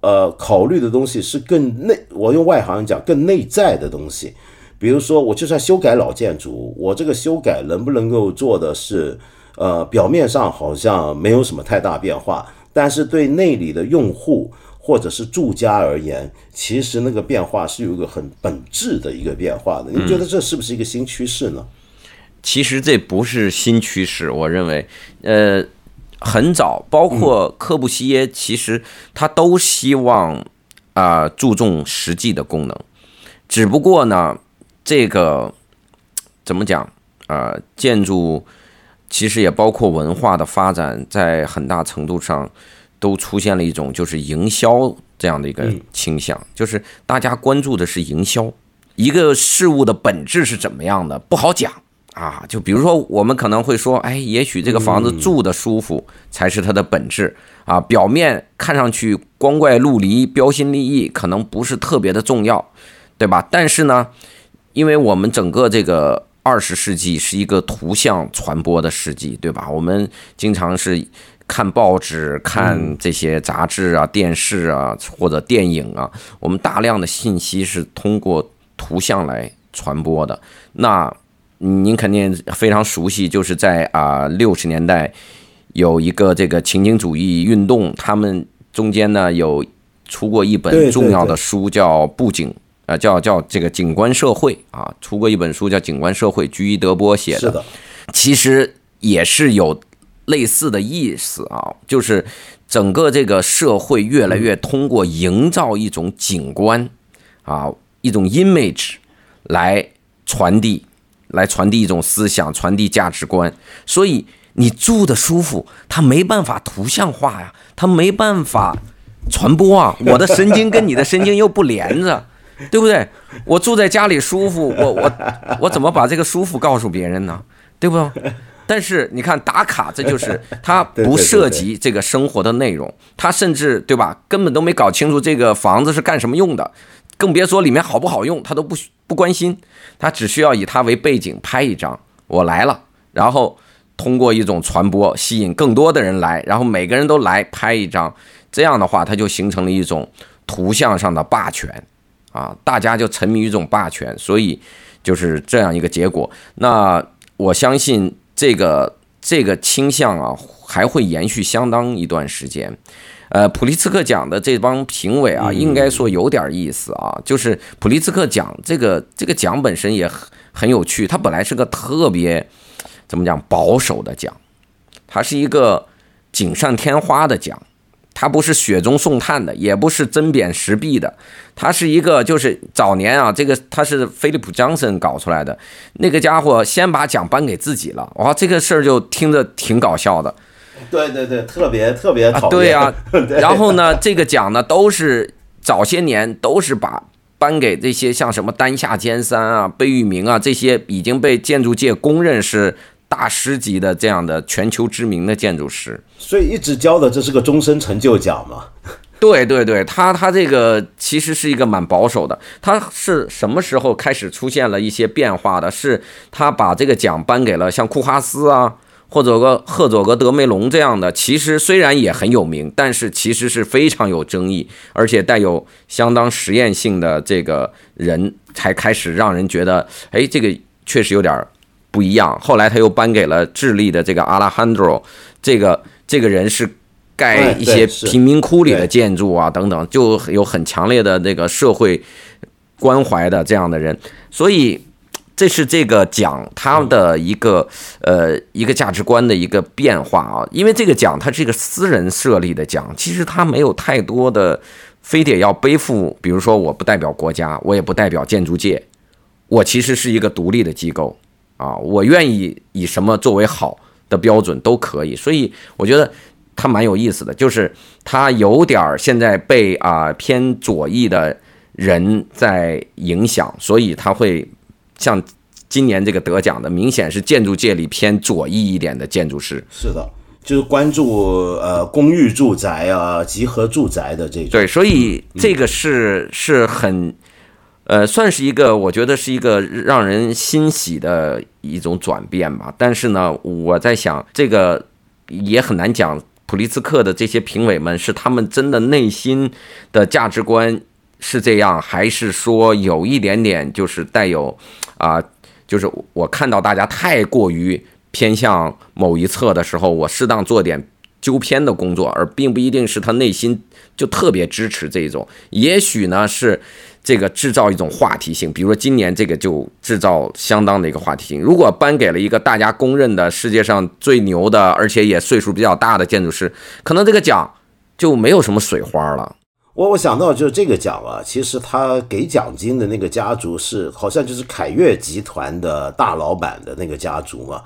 呃考虑的东西是更内，我用外行讲更内在的东西。比如说，我就算修改老建筑，我这个修改能不能够做的是，呃，表面上好像没有什么太大变化，但是对内里的用户或者是住家而言，其实那个变化是有一个很本质的一个变化的。你觉得这是不是一个新趋势呢？其实这不是新趋势，我认为，呃，很早，包括柯布西耶，其实他都希望啊注重实际的功能，只不过呢。这个怎么讲？呃，建筑其实也包括文化的发展，在很大程度上都出现了一种就是营销这样的一个倾向，就是大家关注的是营销。一个事物的本质是怎么样的，不好讲啊。就比如说，我们可能会说，哎，也许这个房子住的舒服才是它的本质啊。表面看上去光怪陆离、标新立异，可能不是特别的重要，对吧？但是呢？因为我们整个这个二十世纪是一个图像传播的世纪，对吧？我们经常是看报纸、看这些杂志啊、电视啊或者电影啊，我们大量的信息是通过图像来传播的。那您肯定非常熟悉，就是在啊六十年代有一个这个情景主义运动，他们中间呢有出过一本重要的书，叫《布景》。呃，叫叫这个景观社会啊，出过一本书叫《景观社会》，居伊德波写的，其实也是有类似的意思啊，就是整个这个社会越来越通过营造一种景观啊，一种 image 来传递，来传递一种思想，传递价值观。所以你住的舒服，它没办法图像化呀，它没办法传播啊，我的神经跟你的神经又不连着。对不对？我住在家里舒服，我我我怎么把这个舒服告诉别人呢？对不？但是你看打卡，这就是他不涉及这个生活的内容，他甚至对吧，根本都没搞清楚这个房子是干什么用的，更别说里面好不好用，他都不不关心，他只需要以它为背景拍一张，我来了，然后通过一种传播吸引更多的人来，然后每个人都来拍一张，这样的话，它就形成了一种图像上的霸权。啊，大家就沉迷于这种霸权，所以就是这样一个结果。那我相信这个这个倾向啊，还会延续相当一段时间。呃，普利兹克奖的这帮评委啊，应该说有点意思啊。就是普利兹克奖这个这个奖本身也很很有趣，它本来是个特别怎么讲保守的奖，它是一个锦上添花的奖。它不是雪中送炭的，也不是针砭时弊的，它是一个就是早年啊，这个他是菲利普·江森搞出来的，那个家伙先把奖颁给自己了，哇，这个事儿就听着挺搞笑的。对对对，特别特别讨厌。对 呀，然后呢，这个奖呢都是早些年都是把颁给这些像什么丹下健三啊、贝聿铭啊这些已经被建筑界公认是。大师级的这样的全球知名的建筑师，所以一直教的这是个终身成就奖嘛？对对对，他他这个其实是一个蛮保守的。他是什么时候开始出现了一些变化的？是他把这个奖颁给了像库哈斯啊，或者个赫佐格德梅隆这样的，其实虽然也很有名，但是其实是非常有争议，而且带有相当实验性的这个人才开始让人觉得，哎，这个确实有点。不一样，后来他又颁给了智利的这个阿拉汉多，这个这个人是盖一些贫民窟里的建筑啊等等，就有很强烈的那个社会关怀的这样的人，所以这是这个奖它的一个呃一个价值观的一个变化啊，因为这个奖它是一个私人设立的奖，其实它没有太多的非得要背负，比如说我不代表国家，我也不代表建筑界，我其实是一个独立的机构。啊，我愿意以什么作为好的标准都可以，所以我觉得它蛮有意思的，就是它有点现在被啊偏左翼的人在影响，所以它会像今年这个得奖的，明显是建筑界里偏左翼一点的建筑师。是的，就是关注呃公寓住宅啊、集合住宅的这种。对，所以这个是是很。呃，算是一个，我觉得是一个让人欣喜的一种转变吧。但是呢，我在想，这个也很难讲。普利兹克的这些评委们，是他们真的内心的价值观是这样，还是说有一点点就是带有啊，就是我看到大家太过于偏向某一侧的时候，我适当做点纠偏的工作，而并不一定是他内心就特别支持这种。也许呢是。这个制造一种话题性，比如说今年这个就制造相当的一个话题性。如果颁给了一个大家公认的世界上最牛的，而且也岁数比较大的建筑师，可能这个奖就没有什么水花了。我我想到就是这个奖啊，其实他给奖金的那个家族是好像就是凯悦集团的大老板的那个家族嘛，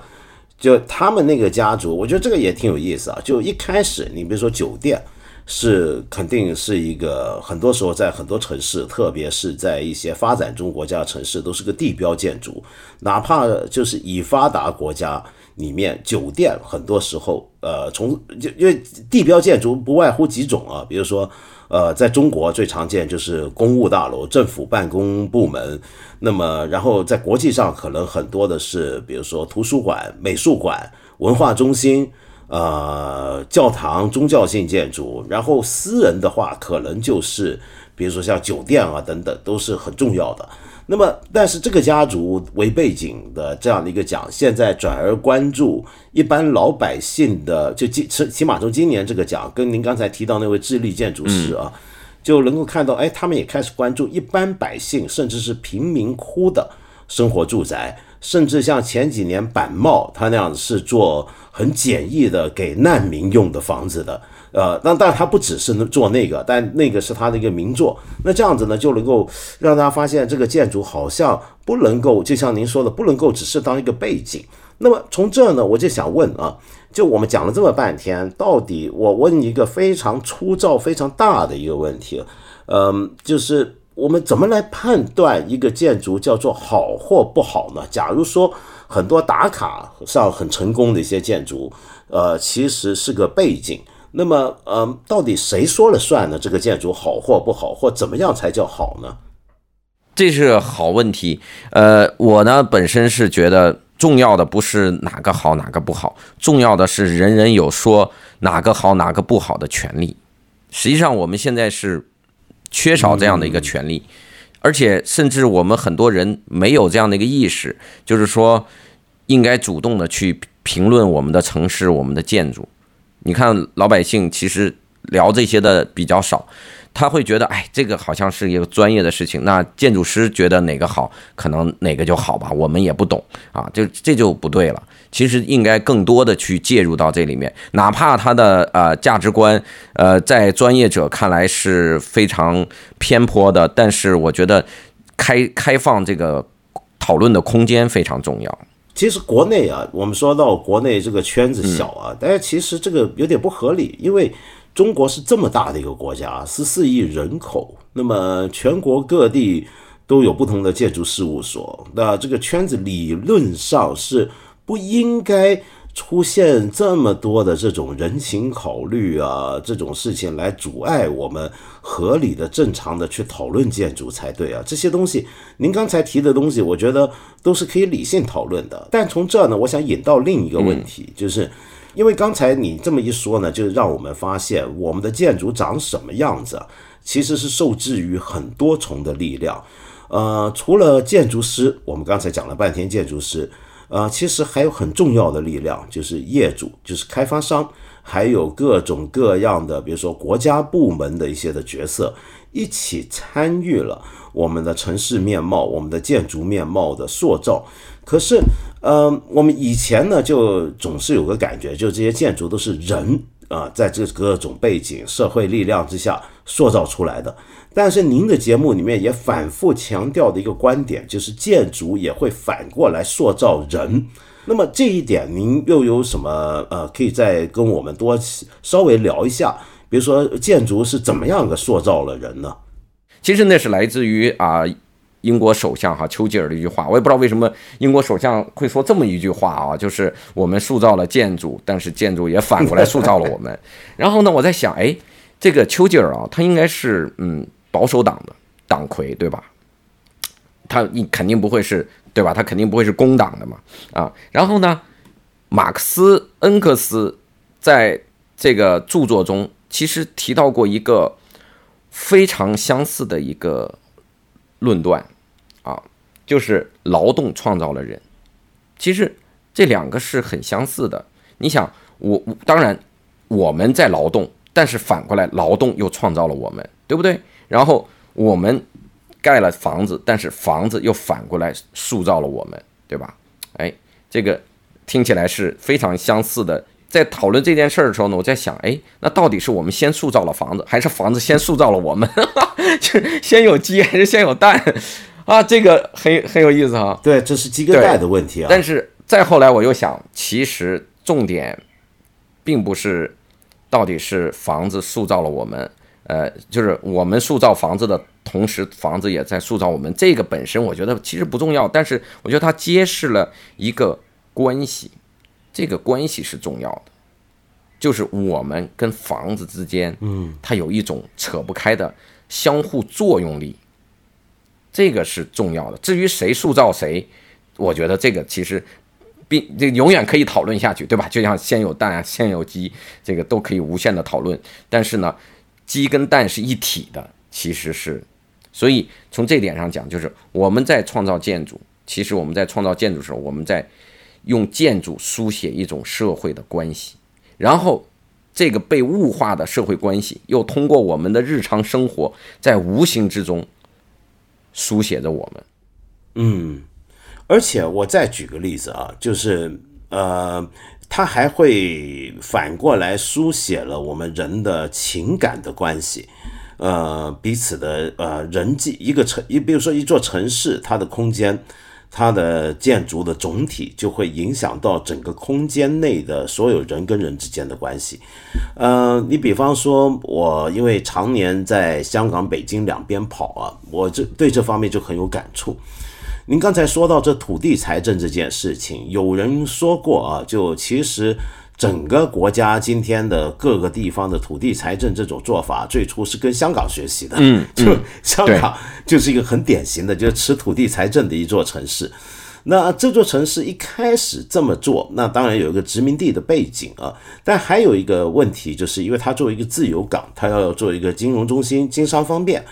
就他们那个家族，我觉得这个也挺有意思啊。就一开始你比如说酒店。是肯定是一个，很多时候在很多城市，特别是在一些发展中国家城市，都是个地标建筑。哪怕就是已发达国家里面，酒店很多时候，呃，从就因为地标建筑不外乎几种啊，比如说，呃，在中国最常见就是公务大楼、政府办公部门。那么，然后在国际上可能很多的是，比如说图书馆、美术馆、文化中心。呃，教堂、宗教性建筑，然后私人的话，可能就是比如说像酒店啊等等，都是很重要的。那么，但是这个家族为背景的这样的一个奖，现在转而关注一般老百姓的，就起起码从今年这个奖，跟您刚才提到那位智利建筑师啊，就能够看到，哎，他们也开始关注一般百姓，甚至是贫民窟的生活住宅。甚至像前几年板茂他那样是做很简易的给难民用的房子的，呃，但但他不只是做那个，但那个是他的一个名作。那这样子呢，就能够让大家发现这个建筑好像不能够，就像您说的，不能够只是当一个背景。那么从这呢，我就想问啊，就我们讲了这么半天，到底我问一个非常粗糙、非常大的一个问题，嗯，就是。我们怎么来判断一个建筑叫做好或不好呢？假如说很多打卡上很成功的一些建筑，呃，其实是个背景，那么，呃，到底谁说了算呢？这个建筑好或不好，或怎么样才叫好呢？这是好问题。呃，我呢本身是觉得重要的不是哪个好哪个不好，重要的是人人有说哪个好哪个不好的权利。实际上我们现在是。缺少这样的一个权利，而且甚至我们很多人没有这样的一个意识，就是说应该主动的去评论我们的城市、我们的建筑。你看老百姓其实聊这些的比较少。他会觉得，哎，这个好像是一个专业的事情。那建筑师觉得哪个好，可能哪个就好吧。我们也不懂啊，就这就不对了。其实应该更多的去介入到这里面，哪怕他的呃价值观，呃，在专业者看来是非常偏颇的，但是我觉得开开放这个讨论的空间非常重要。其实国内啊，我们说到国内这个圈子小啊，但是其实这个有点不合理，因为。中国是这么大的一个国家，十四亿人口，那么全国各地都有不同的建筑事务所，那这个圈子理论上是不应该出现这么多的这种人情考虑啊，这种事情来阻碍我们合理的、正常的去讨论建筑才对啊。这些东西，您刚才提的东西，我觉得都是可以理性讨论的。但从这呢，我想引到另一个问题，就是。因为刚才你这么一说呢，就让我们发现我们的建筑长什么样子，其实是受制于很多重的力量。呃，除了建筑师，我们刚才讲了半天建筑师，呃，其实还有很重要的力量，就是业主，就是开发商，还有各种各样的，比如说国家部门的一些的角色，一起参与了我们的城市面貌、我们的建筑面貌的塑造。可是。呃，我们以前呢，就总是有个感觉，就这些建筑都是人啊，在这各种背景、社会力量之下塑造出来的。但是您的节目里面也反复强调的一个观点，就是建筑也会反过来塑造人。那么这一点，您又有什么呃，可以再跟我们多稍微聊一下？比如说，建筑是怎么样的塑造了人呢？其实那是来自于啊。英国首相哈丘吉尔的一句话，我也不知道为什么英国首相会说这么一句话啊，就是我们塑造了建筑，但是建筑也反过来塑造了我们。然后呢，我在想，哎，这个丘吉尔啊，他应该是嗯保守党的党魁对吧？他你肯定不会是对吧？他肯定不会是工党的嘛啊。然后呢，马克思恩格斯在这个著作中其实提到过一个非常相似的一个。论断，啊，就是劳动创造了人。其实这两个是很相似的。你想，我当然我们在劳动，但是反过来，劳动又创造了我们，对不对？然后我们盖了房子，但是房子又反过来塑造了我们，对吧？哎，这个听起来是非常相似的。在讨论这件事儿的时候呢，我在想，哎，那到底是我们先塑造了房子，还是房子先塑造了我们？就是先有鸡还是先有蛋？啊，这个很很有意思哈。对，这是鸡跟蛋的问题啊。但是再后来我又想，其实重点并不是到底是房子塑造了我们，呃，就是我们塑造房子的同时，房子也在塑造我们。这个本身我觉得其实不重要，但是我觉得它揭示了一个关系。这个关系是重要的，就是我们跟房子之间，嗯，它有一种扯不开的相互作用力，这个是重要的。至于谁塑造谁，我觉得这个其实并这永远可以讨论下去，对吧？就像先有蛋啊，先有鸡，这个都可以无限的讨论。但是呢，鸡跟蛋是一体的，其实是，所以从这点上讲，就是我们在创造建筑，其实我们在创造建筑的时候，我们在。用建筑书写一种社会的关系，然后这个被物化的社会关系又通过我们的日常生活，在无形之中书写着我们。嗯，而且我再举个例子啊，就是呃，它还会反过来书写了我们人的情感的关系，呃，彼此的呃人际一个城，你比如说一座城市，它的空间。它的建筑的总体就会影响到整个空间内的所有人跟人之间的关系。呃，你比方说，我因为常年在香港、北京两边跑啊，我这对这方面就很有感触。您刚才说到这土地财政这件事情，有人说过啊，就其实。整个国家今天的各个地方的土地财政这种做法，最初是跟香港学习的。嗯，就 香港就是一个很典型的，就是吃土地财政的一座城市。那这座城市一开始这么做，那当然有一个殖民地的背景啊。但还有一个问题，就是因为它作为一个自由港，它要做一个金融中心，经商方便。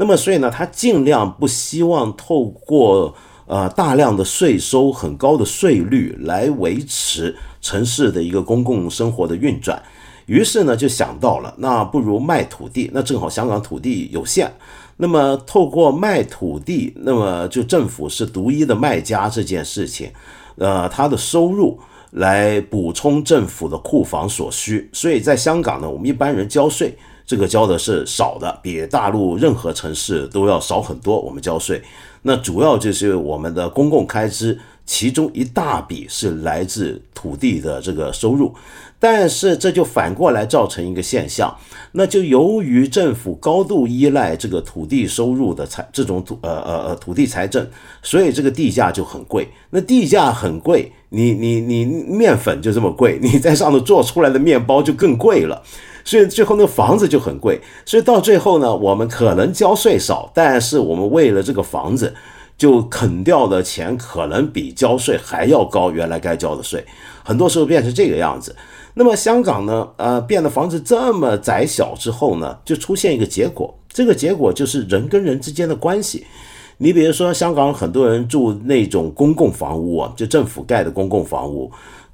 那么所以呢，他尽量不希望透过呃大量的税收、很高的税率来维持。城市的一个公共生活的运转，于是呢就想到了，那不如卖土地。那正好香港土地有限，那么透过卖土地，那么就政府是独一的卖家这件事情，呃，他的收入来补充政府的库房所需。所以在香港呢，我们一般人交税。这个交的是少的，比大陆任何城市都要少很多。我们交税，那主要就是我们的公共开支，其中一大笔是来自土地的这个收入。但是这就反过来造成一个现象，那就由于政府高度依赖这个土地收入的财这种土呃呃呃土地财政，所以这个地价就很贵。那地价很贵，你你你面粉就这么贵，你在上头做出来的面包就更贵了。所以最后那个房子就很贵，所以到最后呢，我们可能交税少，但是我们为了这个房子，就啃掉的钱可能比交税还要高，原来该交的税，很多时候变成这个样子。那么香港呢，呃，变得房子这么窄小之后呢，就出现一个结果，这个结果就是人跟人之间的关系。你比如说，香港很多人住那种公共房屋啊，就政府盖的公共房屋。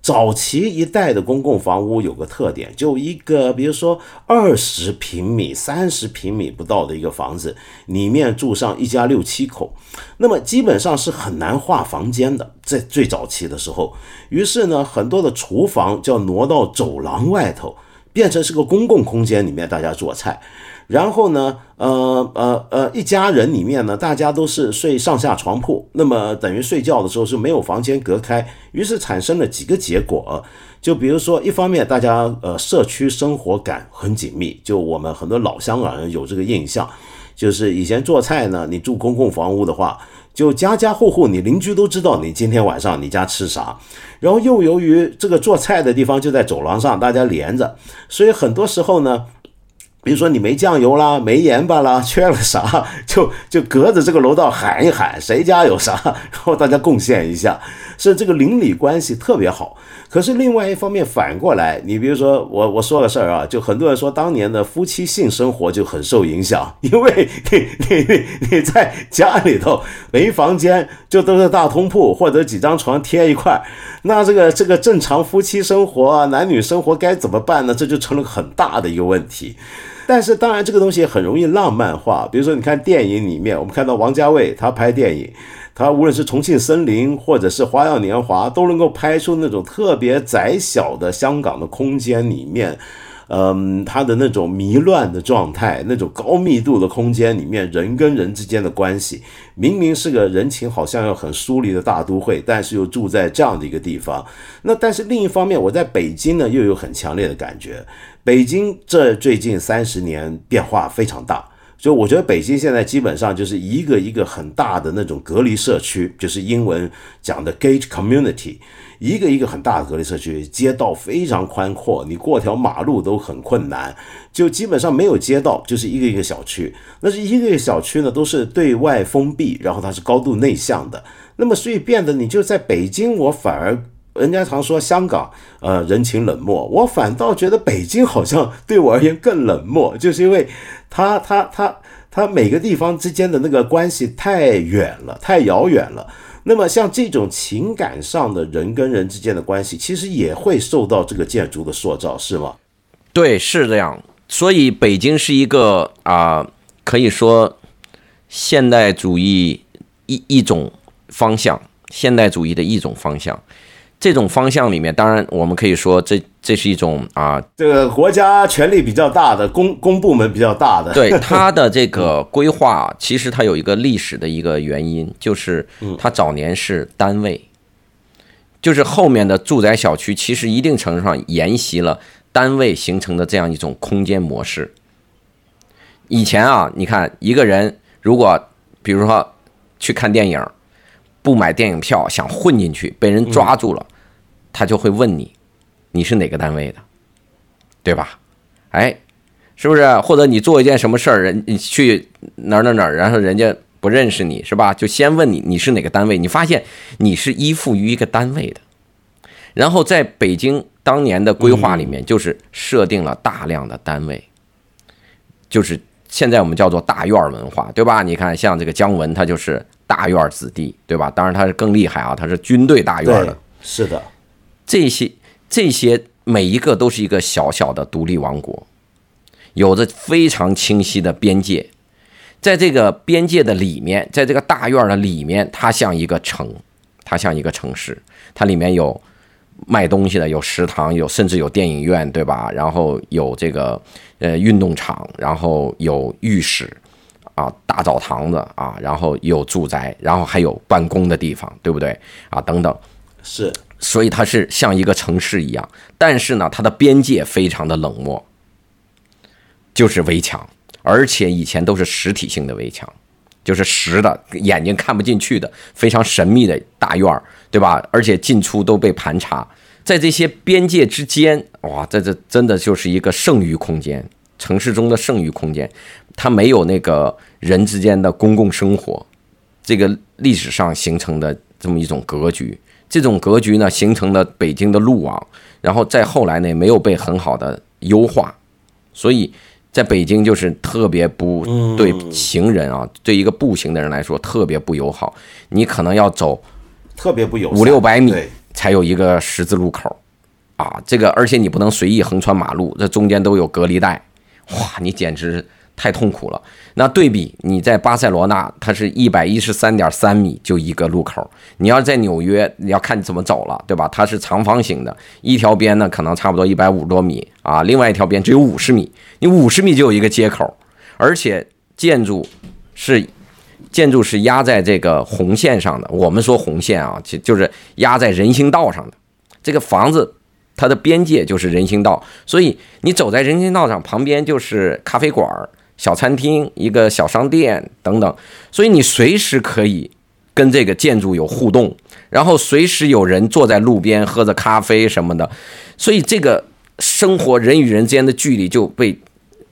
早期一代的公共房屋有个特点，就一个，比如说二十平米、三十平米不到的一个房子，里面住上一家六七口，那么基本上是很难划房间的。在最早期的时候，于是呢，很多的厨房就要挪到走廊外头，变成是个公共空间里面大家做菜。然后呢，呃呃呃，一家人里面呢，大家都是睡上下床铺，那么等于睡觉的时候是没有房间隔开，于是产生了几个结果，就比如说，一方面大家呃社区生活感很紧密，就我们很多老香港人有这个印象，就是以前做菜呢，你住公共房屋的话，就家家户户你邻居都知道你今天晚上你家吃啥，然后又由于这个做菜的地方就在走廊上，大家连着，所以很多时候呢。比如说你没酱油啦，没盐巴啦，缺了啥，就就隔着这个楼道喊一喊，谁家有啥，然后大家贡献一下，是这个邻里关系特别好。可是另外一方面反过来，你比如说我我说个事儿啊，就很多人说当年的夫妻性生活就很受影响，因为你你你你在家里头没房间，就都是大通铺或者几张床贴一块儿，那这个这个正常夫妻生活啊、男女生活该怎么办呢？这就成了很大的一个问题。但是当然，这个东西很容易浪漫化。比如说，你看电影里面，我们看到王家卫他拍电影，他无论是《重庆森林》或者是《花样年华》，都能够拍出那种特别窄小的香港的空间里面。嗯，他的那种迷乱的状态，那种高密度的空间里面，人跟人之间的关系，明明是个人情好像要很疏离的大都会，但是又住在这样的一个地方。那但是另一方面，我在北京呢，又有很强烈的感觉。北京这最近三十年变化非常大，所以我觉得北京现在基本上就是一个一个很大的那种隔离社区，就是英文讲的 gate community。一个一个很大的隔离社区，街道非常宽阔，你过条马路都很困难，就基本上没有街道，就是一个一个小区。那是一个一个小区呢，都是对外封闭，然后它是高度内向的。那么所以变得你就在北京，我反而人家常说香港呃人情冷漠，我反倒觉得北京好像对我而言更冷漠，就是因为它它它它每个地方之间的那个关系太远了，太遥远了。那么像这种情感上的人跟人之间的关系，其实也会受到这个建筑的塑造，是吗？对，是这样。所以北京是一个啊，可以说现代主义一一种方向，现代主义的一种方向。这种方向里面，当然我们可以说，这这是一种啊，这个国家权力比较大的公公部门比较大的，对 它的这个规划，其实它有一个历史的一个原因，就是它早年是单位，就是后面的住宅小区，其实一定程度上沿袭了单位形成的这样一种空间模式。以前啊，你看一个人如果比如说去看电影。不买电影票想混进去，被人抓住了，他就会问你，你是哪个单位的，对吧？哎，是不是？或者你做一件什么事儿，人你去哪儿哪儿哪儿，然后人家不认识你，是吧？就先问你你是哪个单位，你发现你是依附于一个单位的。然后在北京当年的规划里面，就是设定了大量的单位，就是现在我们叫做大院文化，对吧？你看像这个姜文，他就是。大院子弟，对吧？当然他是更厉害啊，他是军队大院的。是的，这些这些每一个都是一个小小的独立王国，有着非常清晰的边界。在这个边界的里面，在这个大院的里面，它像一个城，它像一个城市，它里面有卖东西的，有食堂，有甚至有电影院，对吧？然后有这个呃运动场，然后有浴室，啊，大澡堂子啊，然后有住宅，然后还有办公的地方，对不对？啊，等等，是，所以它是像一个城市一样，但是呢，它的边界非常的冷漠，就是围墙。而且以前都是实体性的围墙，就是实的，眼睛看不进去的，非常神秘的大院儿，对吧？而且进出都被盘查，在这些边界之间，哇，在这真的就是一个剩余空间，城市中的剩余空间，它没有那个人之间的公共生活，这个历史上形成的这么一种格局，这种格局呢，形成了北京的路网，然后再后来呢，没有被很好的优化，所以。在北京就是特别不对行人啊，对一个步行的人来说特别不友好。你可能要走特别不友五六百米才有一个十字路口，啊，这个而且你不能随意横穿马路，这中间都有隔离带，哇，你简直。太痛苦了。那对比你在巴塞罗那，它是一百一十三点三米就一个路口。你要在纽约，你要看你怎么走了，对吧？它是长方形的，一条边呢可能差不多一百五十多米啊，另外一条边只有五十米，你五十米就有一个接口，而且建筑是建筑是压在这个红线上的。我们说红线啊，就就是压在人行道上的这个房子。它的边界就是人行道，所以你走在人行道上，旁边就是咖啡馆、小餐厅、一个小商店等等，所以你随时可以跟这个建筑有互动，然后随时有人坐在路边喝着咖啡什么的，所以这个生活人与人之间的距离就被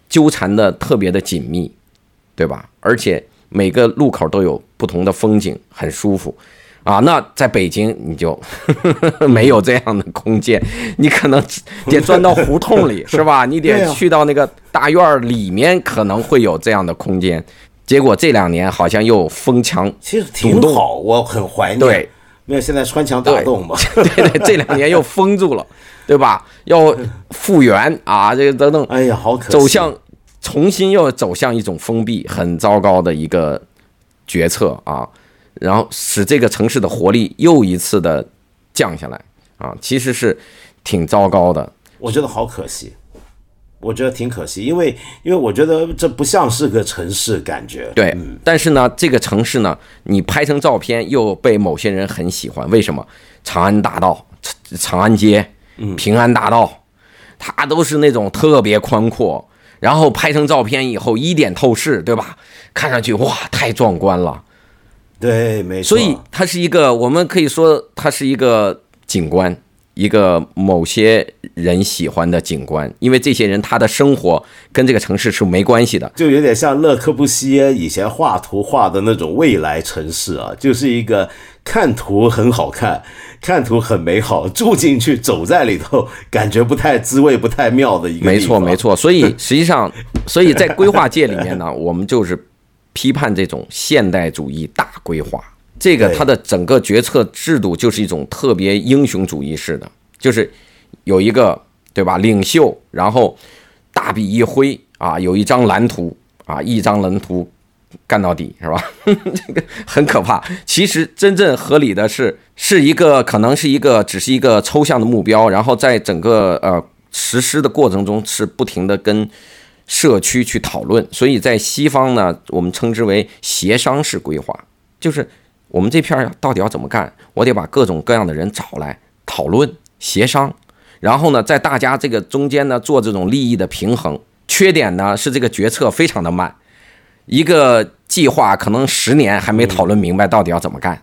纠缠的特别的紧密，对吧？而且每个路口都有不同的风景，很舒服。啊，那在北京你就 没有这样的空间，你可能得钻到胡同里，是吧？你得去到那个大院里面，可能会有这样的空间。结果这两年好像又封墙，其实挺好，我很怀念。对，没有现在穿墙打洞嘛？对 对，这两年又封住了，对吧？要复原啊，这个等等。哎呀，好可走向重新又走向一种封闭，很糟糕的一个决策啊。然后使这个城市的活力又一次的降下来啊，其实是挺糟糕的。我觉得好可惜，我觉得挺可惜，因为因为我觉得这不像是个城市感觉。对，但是呢，这个城市呢，你拍成照片又被某些人很喜欢。为什么？长安大道、长安街、平安大道，它都是那种特别宽阔，然后拍成照片以后一点透视，对吧？看上去哇，太壮观了。对，没错。所以它是一个，我们可以说它是一个景观，一个某些人喜欢的景观，因为这些人他的生活跟这个城市是没关系的，就有点像勒克布西耶以前画图画的那种未来城市啊，就是一个看图很好看，看图很美好，住进去走在里头感觉不太滋味，不太妙的一个。没错，没错。所以实际上，所以在规划界里面呢，我们就是。批判这种现代主义大规划，这个它的整个决策制度就是一种特别英雄主义式的，就是有一个对吧领袖，然后大笔一挥啊，有一张蓝图啊，一张蓝图干到底是吧？这个很可怕。其实真正合理的是，是一个可能是一个只是一个抽象的目标，然后在整个呃实施的过程中是不停的跟。社区去讨论，所以在西方呢，我们称之为协商式规划，就是我们这片到底要怎么干，我得把各种各样的人找来讨论协商，然后呢，在大家这个中间呢做这种利益的平衡。缺点呢是这个决策非常的慢，一个计划可能十年还没讨论明白到底要怎么干，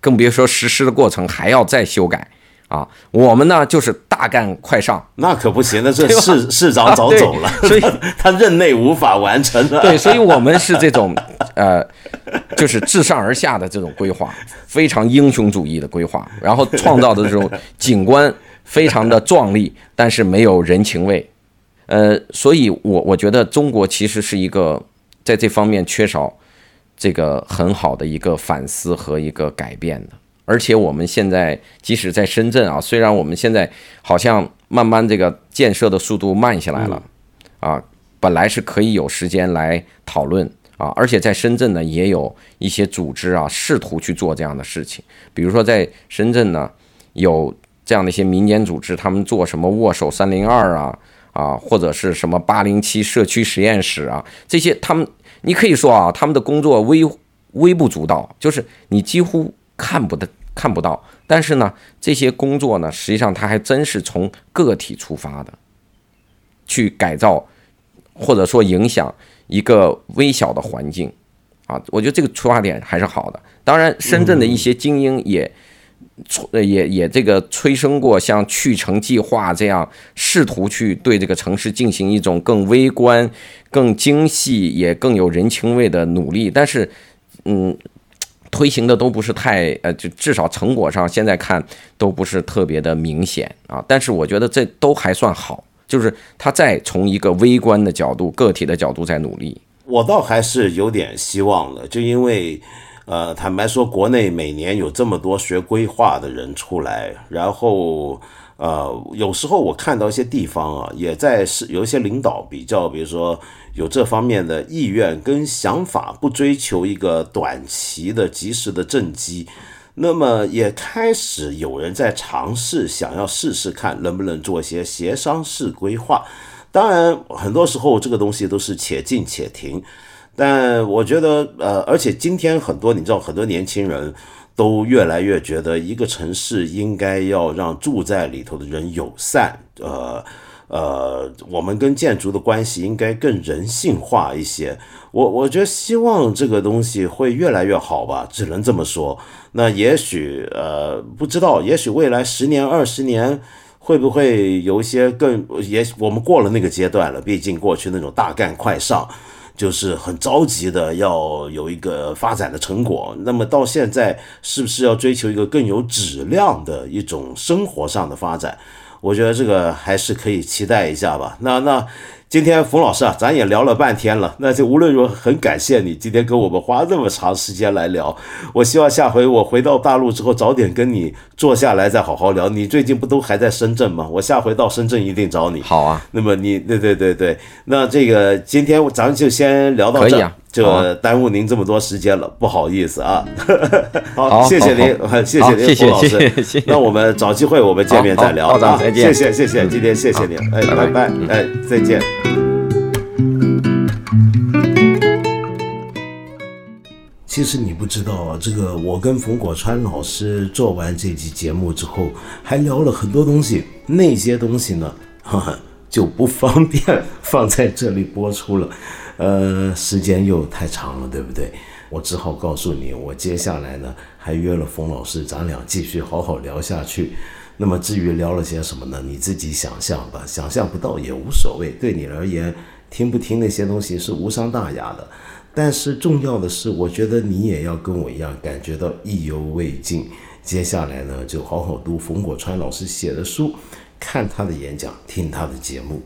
更别说实施的过程还要再修改。啊，我们呢就是大干快上，那可不行，那这 市市长早走了，所以 他任内无法完成了。对，所以我们是这种，呃，就是自上而下的这种规划，非常英雄主义的规划，然后创造的这种景观非常的壮丽，但是没有人情味。呃，所以我我觉得中国其实是一个在这方面缺少这个很好的一个反思和一个改变的。而且我们现在即使在深圳啊，虽然我们现在好像慢慢这个建设的速度慢下来了，啊，本来是可以有时间来讨论啊，而且在深圳呢，也有一些组织啊，试图去做这样的事情，比如说在深圳呢，有这样的一些民间组织，他们做什么握手三零二啊，啊，或者是什么八零七社区实验室啊，这些他们，你可以说啊，他们的工作微微不足道，就是你几乎看不得。看不到，但是呢，这些工作呢，实际上它还真是从个体出发的，去改造或者说影响一个微小的环境啊，我觉得这个出发点还是好的。当然，深圳的一些精英也也也这个催生过像去城计划这样试图去对这个城市进行一种更微观、更精细也更有人情味的努力，但是，嗯。推行的都不是太呃，就至少成果上现在看都不是特别的明显啊。但是我觉得这都还算好，就是他在从一个微观的角度、个体的角度在努力。我倒还是有点希望的，就因为，呃，坦白说，国内每年有这么多学规划的人出来，然后。呃，有时候我看到一些地方啊，也在是有一些领导比较，比如说有这方面的意愿跟想法，不追求一个短期的及时的政绩，那么也开始有人在尝试，想要试试看能不能做一些协商式规划。当然，很多时候这个东西都是且进且停，但我觉得，呃，而且今天很多你知道，很多年轻人。都越来越觉得一个城市应该要让住在里头的人友善，呃呃，我们跟建筑的关系应该更人性化一些。我我觉得希望这个东西会越来越好吧，只能这么说。那也许呃不知道，也许未来十年二十年会不会有一些更也许我们过了那个阶段了，毕竟过去那种大干快上。就是很着急的要有一个发展的成果，那么到现在是不是要追求一个更有质量的一种生活上的发展？我觉得这个还是可以期待一下吧。那那。今天冯老师啊，咱也聊了半天了，那就无论如何很感谢你今天跟我们花这么长时间来聊。我希望下回我回到大陆之后，早点跟你坐下来再好好聊。你最近不都还在深圳吗？我下回到深圳一定找你。好啊。那么你，对对对对，那这个今天咱们就先聊到这。就耽误您这么多时间了，不好意思啊。好，谢谢您，谢谢您，冯老师。那我们找机会我们见面再聊啊。谢谢谢谢，今天谢谢您，哎，拜拜，哎，再见。其实你不知道啊，这个我跟冯果川老师做完这期节目之后，还聊了很多东西，那些东西呢，就不方便 放在这里播出了。呃，时间又太长了，对不对？我只好告诉你，我接下来呢还约了冯老师，咱俩继续好好聊下去。那么至于聊了些什么呢？你自己想象吧，想象不到也无所谓。对你而言，听不听那些东西是无伤大雅的。但是重要的是，我觉得你也要跟我一样感觉到意犹未尽。接下来呢，就好好读冯果川老师写的书，看他的演讲，听他的节目。